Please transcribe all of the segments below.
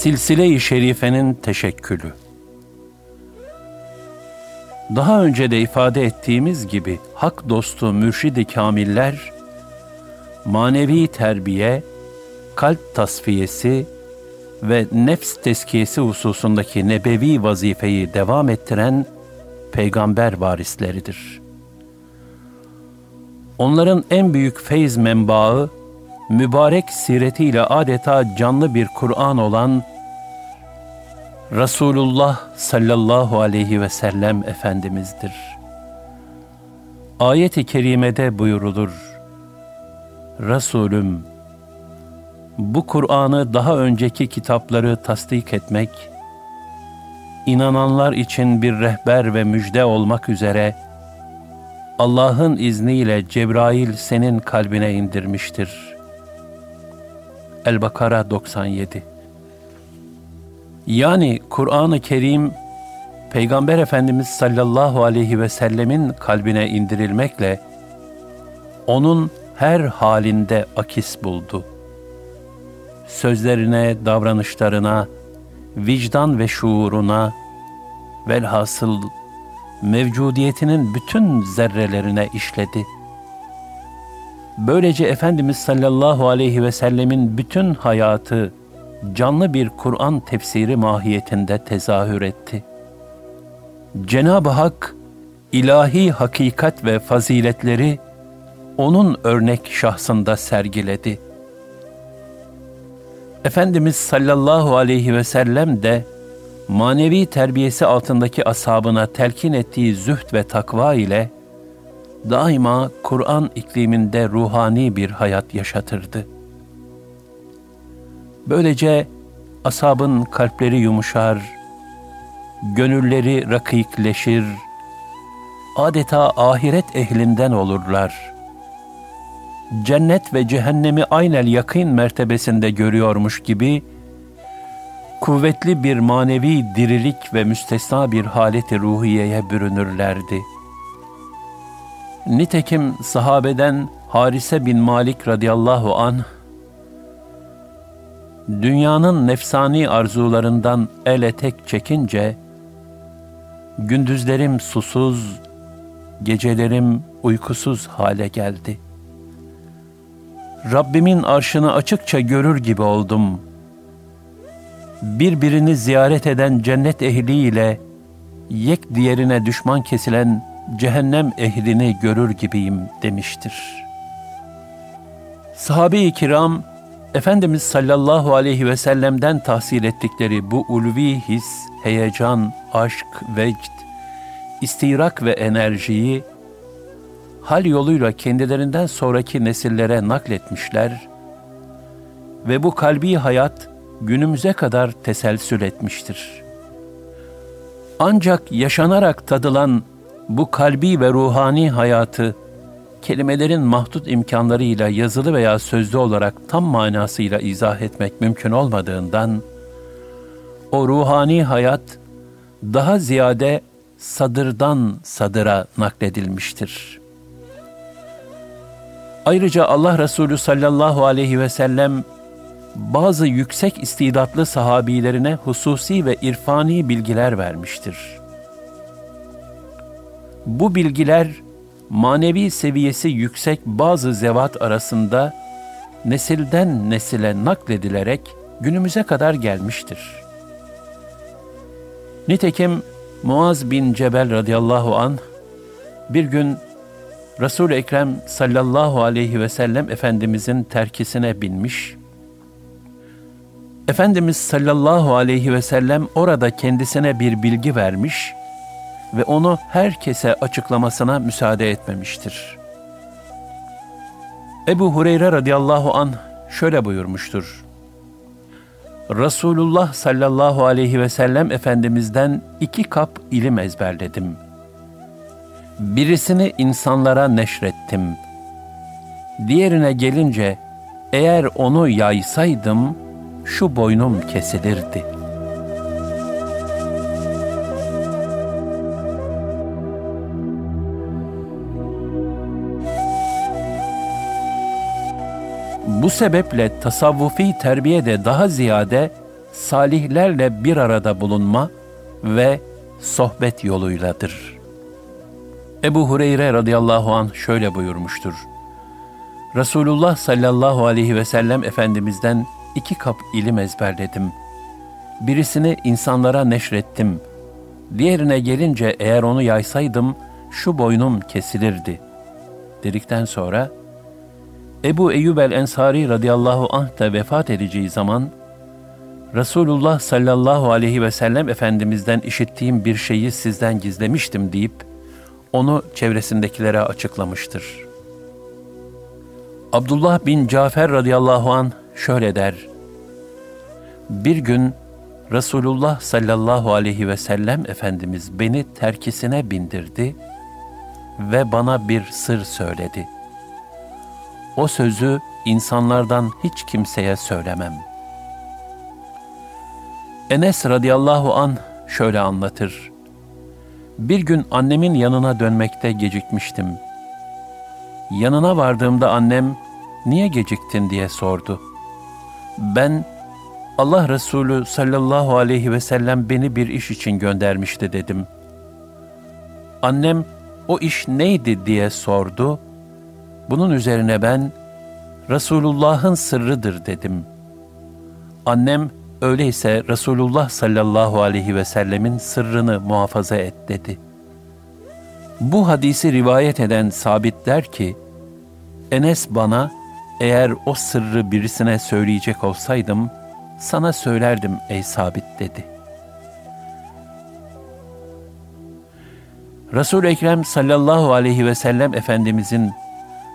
Silsile-i Şerife'nin teşekkülü. Daha önce de ifade ettiğimiz gibi hak dostu mürşidi kamiller, manevi terbiye, kalp tasfiyesi ve nefs teskiyesi hususundaki nebevi vazifeyi devam ettiren peygamber varisleridir. Onların en büyük feyz menbaı, mübarek siretiyle adeta canlı bir Kur'an olan Resulullah sallallahu aleyhi ve sellem Efendimiz'dir. Ayet-i kerimede buyurulur. Resulüm, bu Kur'an'ı daha önceki kitapları tasdik etmek, inananlar için bir rehber ve müjde olmak üzere Allah'ın izniyle Cebrail senin kalbine indirmiştir. El-Bakara 97 Yani Kur'an-ı Kerim, Peygamber Efendimiz sallallahu aleyhi ve sellemin kalbine indirilmekle, onun her halinde akis buldu. Sözlerine, davranışlarına, vicdan ve şuuruna, velhasıl mevcudiyetinin bütün zerrelerine işledi. Böylece Efendimiz sallallahu aleyhi ve sellemin bütün hayatı canlı bir Kur'an tefsiri mahiyetinde tezahür etti. Cenab-ı Hak ilahi hakikat ve faziletleri onun örnek şahsında sergiledi. Efendimiz sallallahu aleyhi ve sellem de manevi terbiyesi altındaki ashabına telkin ettiği zühd ve takva ile daima Kur'an ikliminde ruhani bir hayat yaşatırdı. Böylece asabın kalpleri yumuşar, gönülleri rakikleşir, adeta ahiret ehlinden olurlar. Cennet ve cehennemi aynel yakın mertebesinde görüyormuş gibi, kuvvetli bir manevi dirilik ve müstesna bir haleti ruhiyeye bürünürlerdi. Nitekim sahabeden Harise bin Malik radıyallahu anh, dünyanın nefsani arzularından ele tek çekince, gündüzlerim susuz, gecelerim uykusuz hale geldi. Rabbimin arşını açıkça görür gibi oldum. Birbirini ziyaret eden cennet ehliyle, yek diğerine düşman kesilen cehennem ehlini görür gibiyim demiştir. Sahabe-i kiram, Efendimiz sallallahu aleyhi ve sellem'den tahsil ettikleri bu ulvi his, heyecan, aşk, vecd, istirak ve enerjiyi hal yoluyla kendilerinden sonraki nesillere nakletmişler ve bu kalbi hayat günümüze kadar teselsül etmiştir. Ancak yaşanarak tadılan bu kalbi ve ruhani hayatı kelimelerin mahdut imkanlarıyla yazılı veya sözlü olarak tam manasıyla izah etmek mümkün olmadığından, o ruhani hayat daha ziyade sadırdan sadıra nakledilmiştir. Ayrıca Allah Resulü sallallahu aleyhi ve sellem bazı yüksek istidatlı sahabilerine hususi ve irfani bilgiler vermiştir. Bu bilgiler manevi seviyesi yüksek bazı zevat arasında nesilden nesile nakledilerek günümüze kadar gelmiştir. Nitekim Muaz bin Cebel radıyallahu an bir gün Resul-i Ekrem sallallahu aleyhi ve sellem Efendimizin terkisine binmiş. Efendimiz sallallahu aleyhi ve sellem orada kendisine bir bilgi vermiş ve onu herkese açıklamasına müsaade etmemiştir. Ebu Hureyre radıyallahu an şöyle buyurmuştur. Resulullah sallallahu aleyhi ve sellem Efendimiz'den iki kap ilim ezberledim. Birisini insanlara neşrettim. Diğerine gelince eğer onu yaysaydım şu boynum kesilirdi.'' Bu sebeple tasavvufi terbiyede daha ziyade salihlerle bir arada bulunma ve sohbet yoluyladır. Ebu Hureyre radıyallahu an şöyle buyurmuştur. Resulullah sallallahu aleyhi ve sellem Efendimiz'den iki kap ilim ezberledim. Birisini insanlara neşrettim. Diğerine gelince eğer onu yaysaydım şu boynum kesilirdi. Dedikten sonra Ebu Eyyub el-Ensari radıyallahu anh da vefat edeceği zaman, Resulullah sallallahu aleyhi ve sellem Efendimiz'den işittiğim bir şeyi sizden gizlemiştim deyip, onu çevresindekilere açıklamıştır. Abdullah bin Cafer radıyallahu an şöyle der, Bir gün Resulullah sallallahu aleyhi ve sellem Efendimiz beni terkisine bindirdi ve bana bir sır söyledi.'' O sözü insanlardan hiç kimseye söylemem. Enes radıyallahu an şöyle anlatır. Bir gün annemin yanına dönmekte gecikmiştim. Yanına vardığımda annem, niye geciktin diye sordu. Ben, Allah Resulü sallallahu aleyhi ve sellem beni bir iş için göndermişti dedim. Annem, o iş neydi diye sordu bunun üzerine ben, Resulullah'ın sırrıdır dedim. Annem, öyleyse Resulullah sallallahu aleyhi ve sellemin sırrını muhafaza et dedi. Bu hadisi rivayet eden sabit der ki, Enes bana, eğer o sırrı birisine söyleyecek olsaydım, sana söylerdim ey sabit dedi. Resul-i Ekrem sallallahu aleyhi ve sellem Efendimizin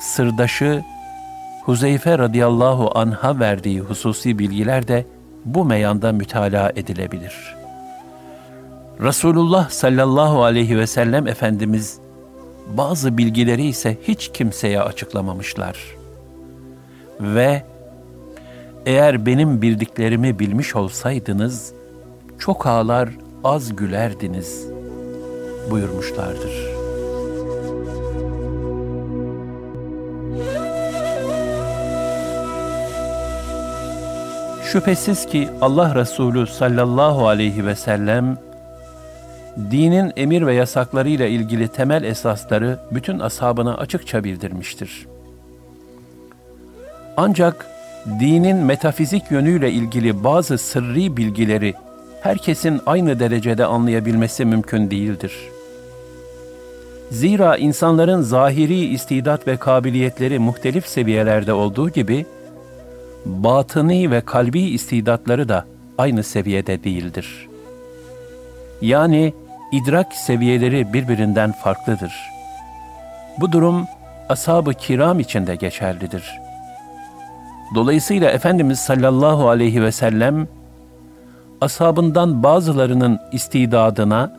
sırdaşı Huzeyfe radıyallahu anha verdiği hususi bilgiler de bu meyanda mütalaa edilebilir. Resulullah sallallahu aleyhi ve sellem Efendimiz bazı bilgileri ise hiç kimseye açıklamamışlar. Ve eğer benim bildiklerimi bilmiş olsaydınız, çok ağlar az gülerdiniz buyurmuşlardır.'' Şüphesiz ki Allah Resulü sallallahu aleyhi ve sellem dinin emir ve yasaklarıyla ilgili temel esasları bütün ashabına açıkça bildirmiştir. Ancak dinin metafizik yönüyle ilgili bazı sırrı bilgileri herkesin aynı derecede anlayabilmesi mümkün değildir. Zira insanların zahiri istidat ve kabiliyetleri muhtelif seviyelerde olduğu gibi, batıni ve kalbi istidatları da aynı seviyede değildir. Yani idrak seviyeleri birbirinden farklıdır. Bu durum ashab-ı kiram için de geçerlidir. Dolayısıyla Efendimiz sallallahu aleyhi ve sellem ashabından bazılarının istidadına,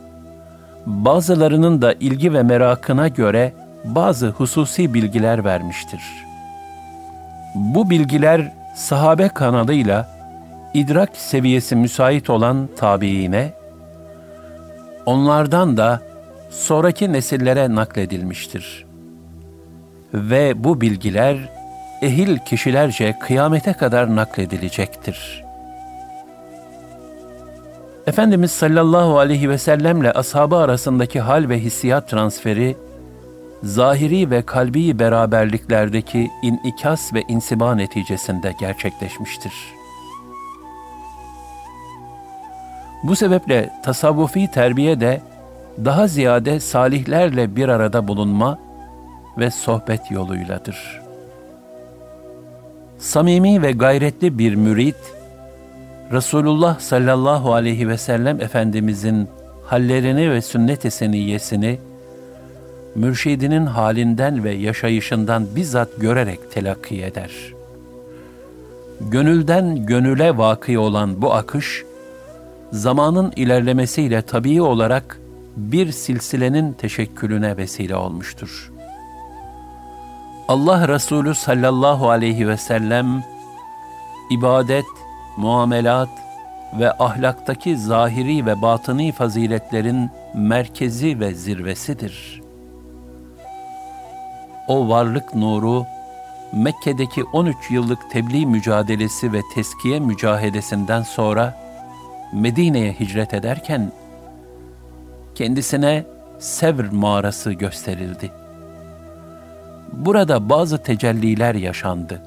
bazılarının da ilgi ve merakına göre bazı hususi bilgiler vermiştir. Bu bilgiler sahabe kanalıyla idrak seviyesi müsait olan tabiine, onlardan da sonraki nesillere nakledilmiştir. Ve bu bilgiler ehil kişilerce kıyamete kadar nakledilecektir. Efendimiz sallallahu aleyhi ve sellemle ashabı arasındaki hal ve hissiyat transferi zahiri ve kalbi beraberliklerdeki inikas ve insiba neticesinde gerçekleşmiştir. Bu sebeple tasavvufi terbiye de daha ziyade salihlerle bir arada bulunma ve sohbet yoluyladır. Samimi ve gayretli bir mürit, Resulullah sallallahu aleyhi ve sellem Efendimizin hallerini ve sünnet-i seniyyesini, mürşidinin halinden ve yaşayışından bizzat görerek telakki eder. Gönülden gönüle vakı olan bu akış, zamanın ilerlemesiyle tabii olarak bir silsilenin teşekkülüne vesile olmuştur. Allah Resulü sallallahu aleyhi ve sellem ibadet, muamelat ve ahlaktaki zahiri ve batıni faziletlerin merkezi ve zirvesidir. O varlık nuru, Mekke'deki 13 yıllık tebliğ mücadelesi ve teskiye mücahedesinden sonra Medine'ye hicret ederken kendisine Sevr mağarası gösterildi. Burada bazı tecelliler yaşandı.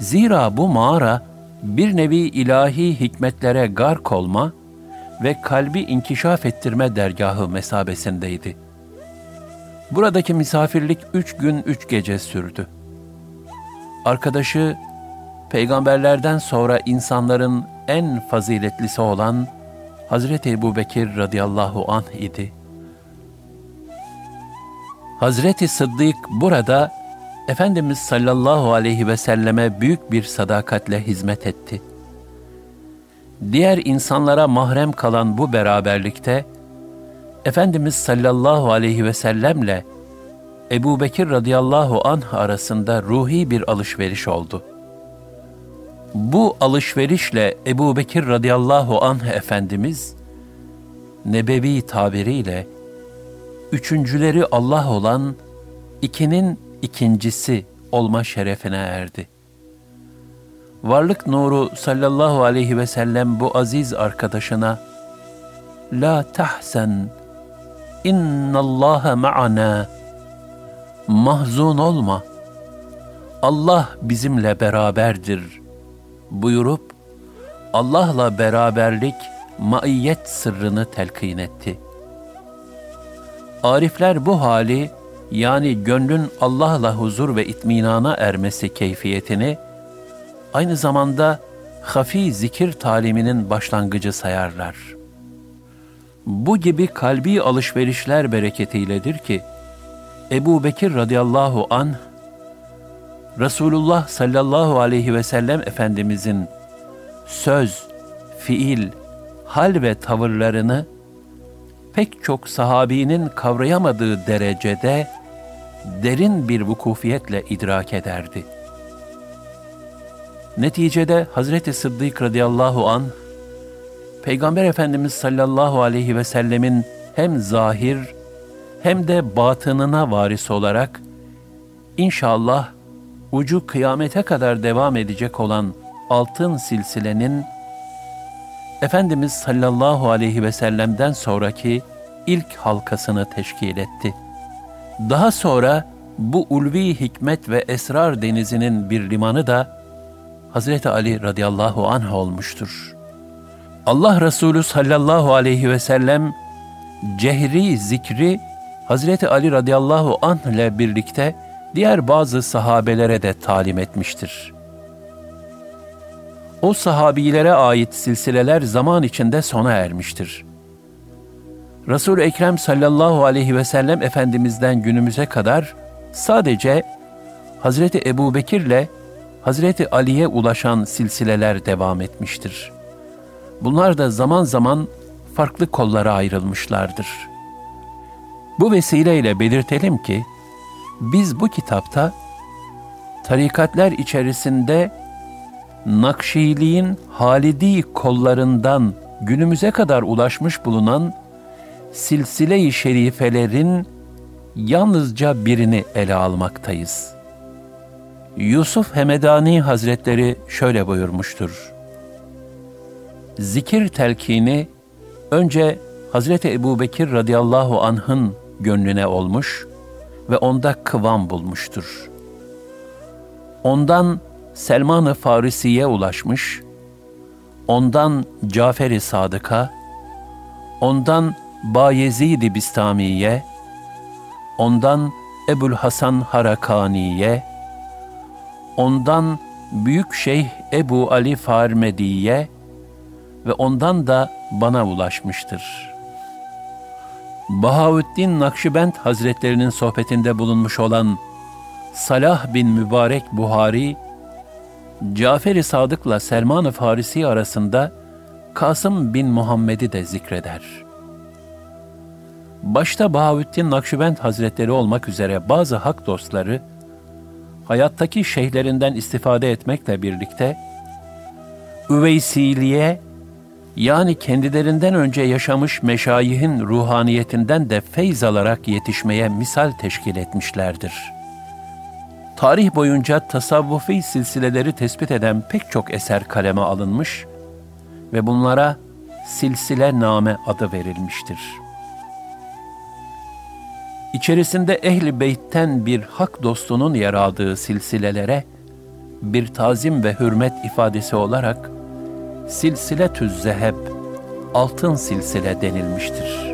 Zira bu mağara bir nevi ilahi hikmetlere gark olma ve kalbi inkişaf ettirme dergahı mesabesindeydi. Buradaki misafirlik üç gün üç gece sürdü. Arkadaşı, peygamberlerden sonra insanların en faziletlisi olan Hazreti Ebu Bekir radıyallahu anh idi. Hazreti Sıddık burada Efendimiz sallallahu aleyhi ve selleme büyük bir sadakatle hizmet etti. Diğer insanlara mahrem kalan bu beraberlikte, Efendimiz sallallahu aleyhi ve sellemle Ebu Bekir radıyallahu anh arasında ruhi bir alışveriş oldu. Bu alışverişle Ebu Bekir radıyallahu anh Efendimiz, nebevi tabiriyle, üçüncüleri Allah olan ikinin ikincisi olma şerefine erdi. Varlık nuru sallallahu aleyhi ve sellem bu aziz arkadaşına La tahsen innallaha ma'ana Mahzun olma Allah bizimle beraberdir buyurup Allah'la beraberlik maiyet sırrını telkin etti. Arifler bu hali yani gönlün Allah'la huzur ve itminana ermesi keyfiyetini aynı zamanda hafi zikir taliminin başlangıcı sayarlar. Bu gibi kalbi alışverişler bereketiyledir ki Ebu Bekir radıyallahu an Resulullah sallallahu aleyhi ve sellem Efendimizin söz, fiil, hal ve tavırlarını pek çok sahabinin kavrayamadığı derecede derin bir vukufiyetle idrak ederdi. Neticede Hazreti Sıddık radıyallahu an Peygamber Efendimiz sallallahu aleyhi ve sellemin hem zahir hem de batınına varis olarak inşallah ucu kıyamete kadar devam edecek olan altın silsilenin Efendimiz sallallahu aleyhi ve sellem'den sonraki ilk halkasını teşkil etti. Daha sonra bu ulvi hikmet ve esrar denizinin bir limanı da Hazreti Ali radıyallahu anh olmuştur. Allah Resulü sallallahu aleyhi ve sellem cehri zikri Hazreti Ali radıyallahu anh ile birlikte diğer bazı sahabelere de talim etmiştir. O sahabilere ait silsileler zaman içinde sona ermiştir. Resul Ekrem sallallahu aleyhi ve sellem efendimizden günümüze kadar sadece Hazreti Ebu Bekir'le Hazreti Ali'ye ulaşan silsileler devam etmiştir. Bunlar da zaman zaman farklı kollara ayrılmışlardır. Bu vesileyle belirtelim ki, biz bu kitapta tarikatler içerisinde Nakşiliğin Halidi kollarından günümüze kadar ulaşmış bulunan silsile-i şerifelerin yalnızca birini ele almaktayız. Yusuf Hemedani Hazretleri şöyle buyurmuştur. Zikir telkini önce Hazreti Ebu Bekir radıyallahu anh'ın gönlüne olmuş ve onda kıvam bulmuştur. Ondan Selman-ı Farisi'ye ulaşmış, ondan ondan Ebul Hasan Harakani'ye, ondan Büyük Şeyh Ebu Ali Farmedi'ye ve ondan da bana ulaşmıştır. Bahaüddin Nakşibend Hazretlerinin sohbetinde bulunmuş olan Salah bin Mübarek Buhari, Cafer-i Sadık'la Selman-ı Farisi arasında Kasım bin Muhammed'i de zikreder. Başta Bahaüddin Nakşibend Hazretleri olmak üzere bazı hak dostları, hayattaki şeyhlerinden istifade etmekle birlikte, Üveysiliğe yani kendilerinden önce yaşamış meşayihin ruhaniyetinden de feyz alarak yetişmeye misal teşkil etmişlerdir.'' tarih boyunca tasavvufi silsileleri tespit eden pek çok eser kaleme alınmış ve bunlara silsile name adı verilmiştir. İçerisinde ehli beytten bir hak dostunun yer aldığı silsilelere bir tazim ve hürmet ifadesi olarak silsile tüz zeheb, altın silsile denilmiştir.''